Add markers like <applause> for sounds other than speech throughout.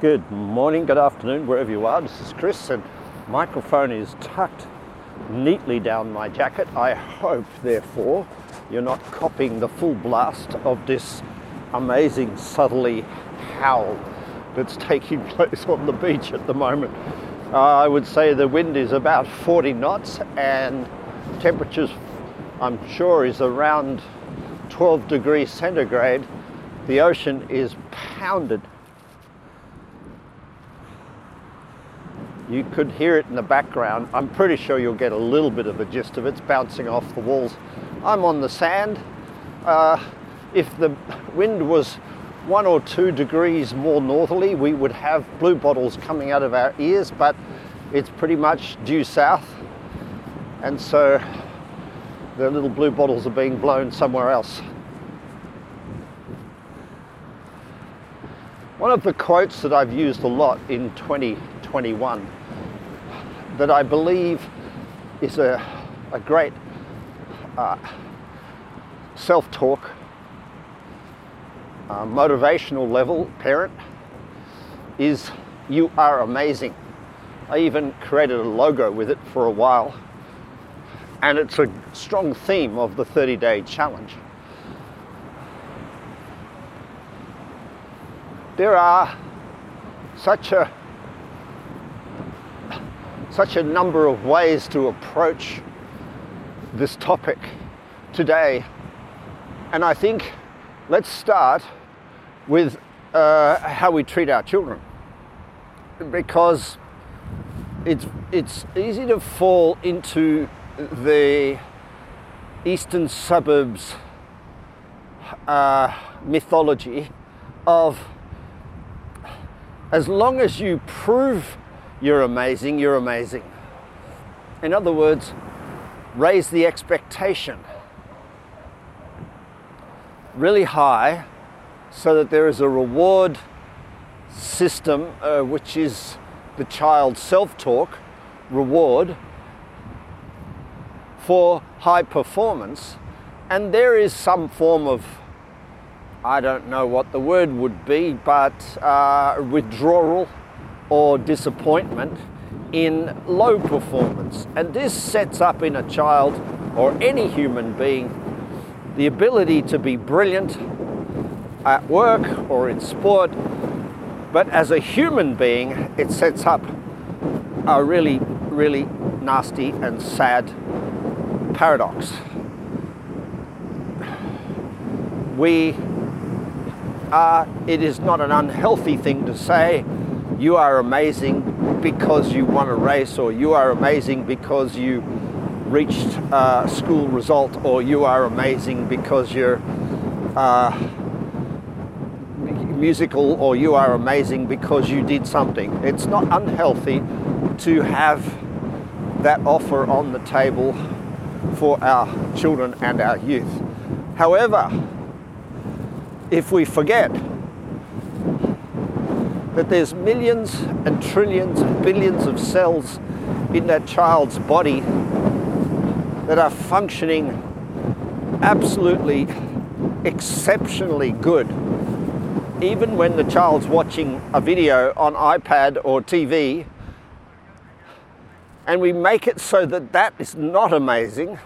Good morning, good afternoon, wherever you are. This is Chris, and microphone is tucked neatly down my jacket. I hope, therefore, you're not copying the full blast of this amazing southerly howl that's taking <laughs> place on the beach at the moment. Uh, I would say the wind is about 40 knots and temperatures, I'm sure, is around 12 degrees centigrade. The ocean is pounded You could hear it in the background. I'm pretty sure you'll get a little bit of a gist of it. It's bouncing off the walls. I'm on the sand. Uh, if the wind was one or two degrees more northerly, we would have blue bottles coming out of our ears, but it's pretty much due south. And so the little blue bottles are being blown somewhere else. One of the quotes that I've used a lot in 2021 that I believe is a, a great uh, self talk, uh, motivational level parent is you are amazing. I even created a logo with it for a while, and it's a strong theme of the 30 day challenge. There are such a such a number of ways to approach this topic today. And I think let's start with uh, how we treat our children. Because it's, it's easy to fall into the eastern suburbs uh, mythology of as long as you prove you're amazing, you're amazing. In other words, raise the expectation really high so that there is a reward system uh, which is the child's self talk reward for high performance, and there is some form of I don't know what the word would be, but uh, withdrawal or disappointment in low performance. And this sets up in a child or any human being the ability to be brilliant at work or in sport, but as a human being, it sets up a really, really nasty and sad paradox. We are, it is not an unhealthy thing to say you are amazing because you won a race, or you are amazing because you reached a school result, or you are amazing because you're uh, musical, or you are amazing because you did something. It's not unhealthy to have that offer on the table for our children and our youth. However, if we forget that there's millions and trillions and billions of cells in that child's body that are functioning absolutely exceptionally good. Even when the child's watching a video on iPad or TV, and we make it so that that is not amazing,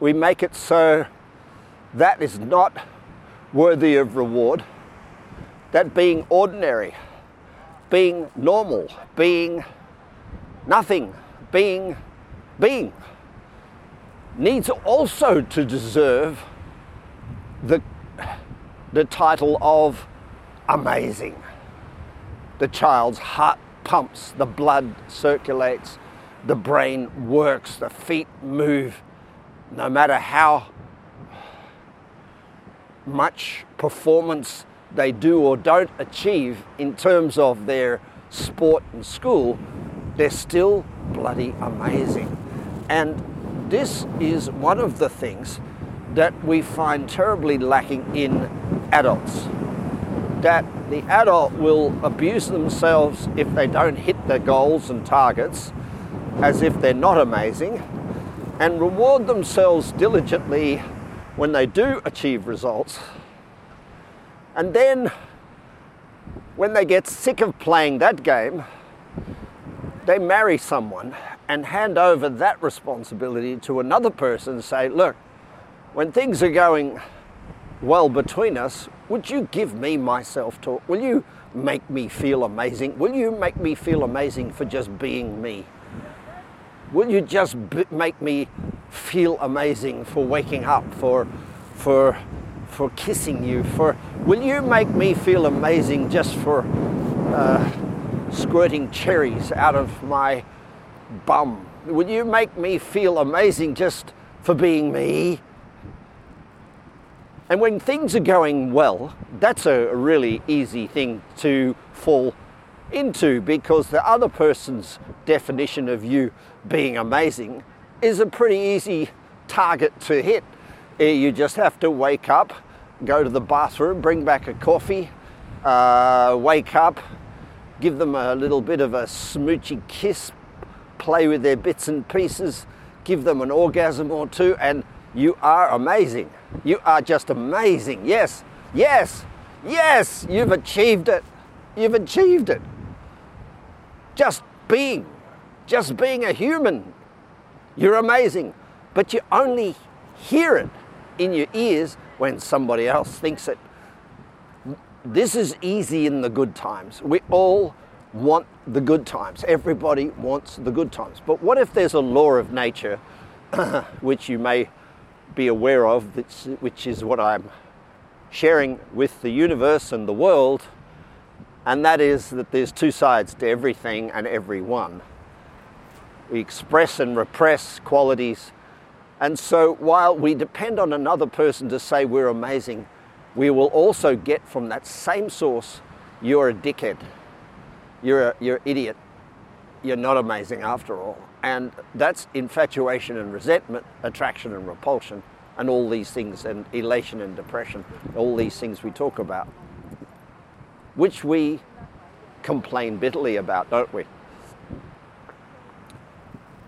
we make it so that is not worthy of reward, that being ordinary being normal, being nothing, being being, needs also to deserve the, the title of amazing. The child's heart pumps, the blood circulates, the brain works, the feet move, no matter how much performance they do or don't achieve in terms of their sport and school, they're still bloody amazing. And this is one of the things that we find terribly lacking in adults. That the adult will abuse themselves if they don't hit their goals and targets as if they're not amazing, and reward themselves diligently when they do achieve results and then when they get sick of playing that game, they marry someone and hand over that responsibility to another person and say, look, when things are going well between us, would you give me my self talk? Will you make me feel amazing? Will you make me feel amazing for just being me? Will you just make me feel amazing for waking up, for, for, for kissing you? For will you make me feel amazing just for uh, squirting cherries out of my bum? Will you make me feel amazing just for being me? And when things are going well, that's a really easy thing to fall into because the other person's definition of you being amazing is a pretty easy target to hit. You just have to wake up, go to the bathroom, bring back a coffee, uh, wake up, give them a little bit of a smoochy kiss, play with their bits and pieces, give them an orgasm or two, and you are amazing. You are just amazing. Yes, yes, yes, you've achieved it. You've achieved it. Just being, just being a human. You're amazing. But you only hear it in your ears when somebody else thinks it. This is easy in the good times. We all want the good times. Everybody wants the good times. But what if there's a law of nature, <coughs> which you may be aware of, which is what I'm sharing with the universe and the world, and that is that there's two sides to everything and everyone. We express and repress qualities, and so while we depend on another person to say we're amazing, we will also get from that same source, you're a dickhead, you're, a, you're an idiot, you're not amazing after all. And that's infatuation and resentment, attraction and repulsion, and all these things, and elation and depression, all these things we talk about, which we complain bitterly about, don't we?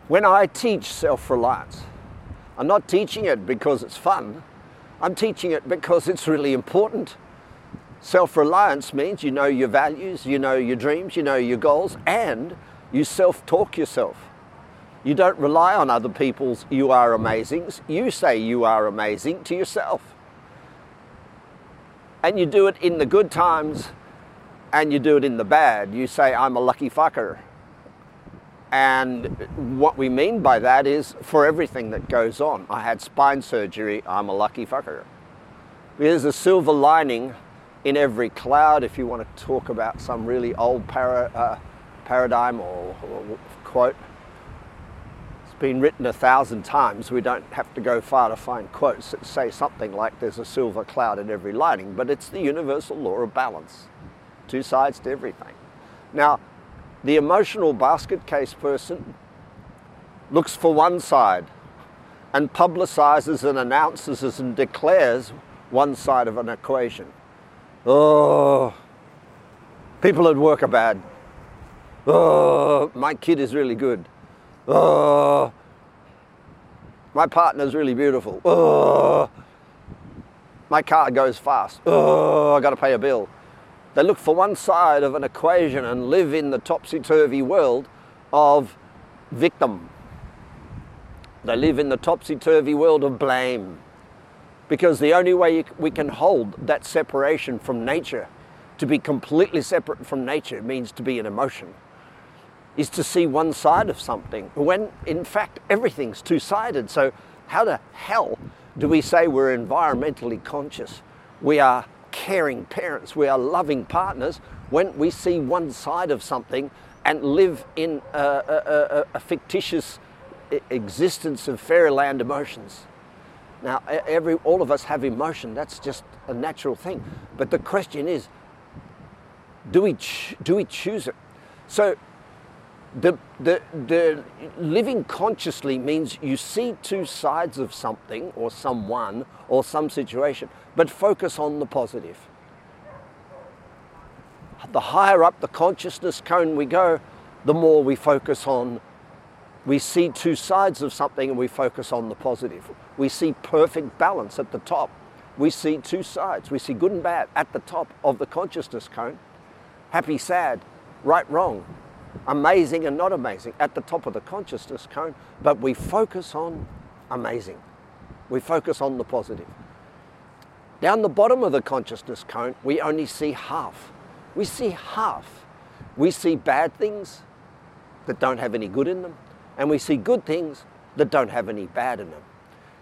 When I teach self reliance, I'm not teaching it because it's fun, I'm teaching it because it's really important. Self reliance means you know your values, you know your dreams, you know your goals, and you self talk yourself. You don't rely on other people's you are amazing. You say you are amazing to yourself. And you do it in the good times and you do it in the bad. You say, I'm a lucky fucker. And what we mean by that is for everything that goes on. I had spine surgery, I'm a lucky fucker. There's a silver lining in every cloud if you want to talk about some really old para, uh, paradigm or, or quote It's been written a thousand times. We don't have to go far to find quotes that say something like there's a silver cloud in every lining, but it's the universal law of balance. Two sides to everything. Now, the emotional basket case person looks for one side and publicizes and announces and declares one side of an equation. Oh, people at work are bad. Oh, my kid is really good. Oh, my partner's really beautiful. Oh, my car goes fast. Oh, I got to pay a bill. They look for one side of an equation and live in the topsy turvy world of victim. They live in the topsy turvy world of blame. Because the only way we can hold that separation from nature, to be completely separate from nature, means to be an emotion is to see one side of something when in fact everything's two sided. So, how the hell do we say we're environmentally conscious? We are caring parents, we are loving partners when we see one side of something and live in a, a, a, a fictitious existence of fairyland emotions. Now, every, all of us have emotion, that's just a natural thing. But the question is, do we, do we choose it? So the, the, the living consciously means you see two sides of something or someone or some situation, but focus on the positive. The higher up the consciousness cone we go, the more we focus on, we see two sides of something and we focus on the positive. We see perfect balance at the top. We see two sides. We see good and bad at the top of the consciousness cone happy, sad, right, wrong, amazing and not amazing at the top of the consciousness cone, but we focus on amazing. We focus on the positive. Down the bottom of the consciousness cone, we only see half. We see half. We see bad things that don't have any good in them, and we see good things that don't have any bad in them.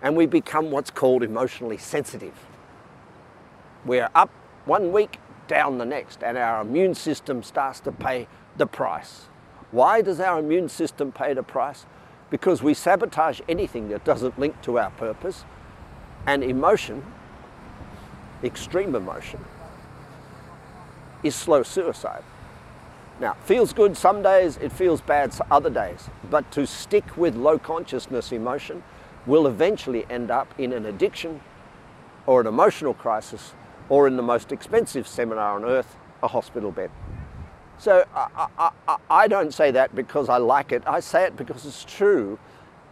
And we become what's called emotionally sensitive. We're up one week, down the next, and our immune system starts to pay the price. Why does our immune system pay the price? Because we sabotage anything that doesn't link to our purpose, and emotion, extreme emotion, is slow suicide. Now, feels good some days, it feels bad other days, but to stick with low consciousness emotion will eventually end up in an addiction or an emotional crisis or in the most expensive seminar on earth, a hospital bed. So I, I, I, I don't say that because I like it, I say it because it's true.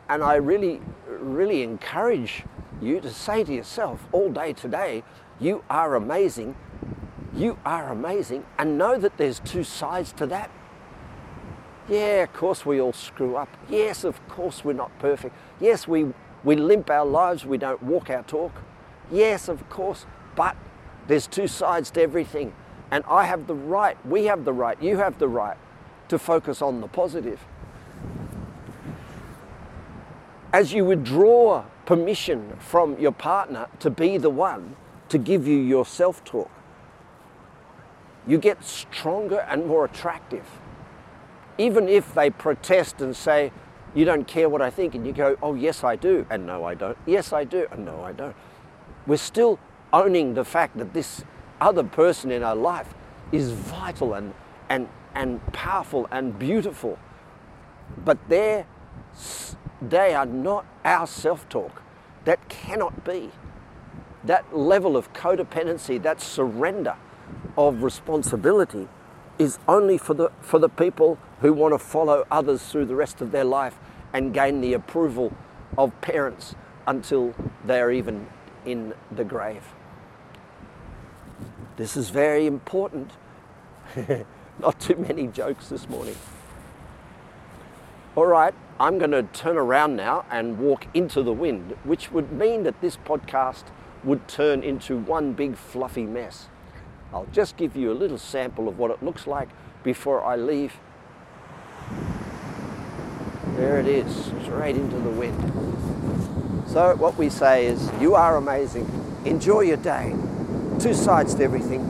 And I really, really encourage you to say to yourself all day today, you are amazing, you are amazing, and know that there's two sides to that. Yeah, of course we all screw up. Yes, of course we're not perfect. Yes, we, we limp our lives, we don't walk our talk. Yes, of course, but there's two sides to everything. And I have the right, we have the right, you have the right to focus on the positive. As you withdraw permission from your partner to be the one to give you your self talk, you get stronger and more attractive. Even if they protest and say, You don't care what I think, and you go, Oh, yes, I do, and no, I don't. Yes, I do, and no, I don't. We're still owning the fact that this other person in our life is vital and, and, and powerful and beautiful. But they they are not our self talk. That cannot be. That level of codependency, that surrender of responsibility, is only for the, for the people who want to follow others through the rest of their life and gain the approval of parents until they're even in the grave. This is very important. <laughs> Not too many jokes this morning. All right, I'm going to turn around now and walk into the wind, which would mean that this podcast would turn into one big fluffy mess. I'll just give you a little sample of what it looks like before I leave. There it is, straight into the wind. So, what we say is, you are amazing. Enjoy your day two sides to everything.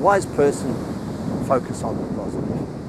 Wise person, focus on the positive.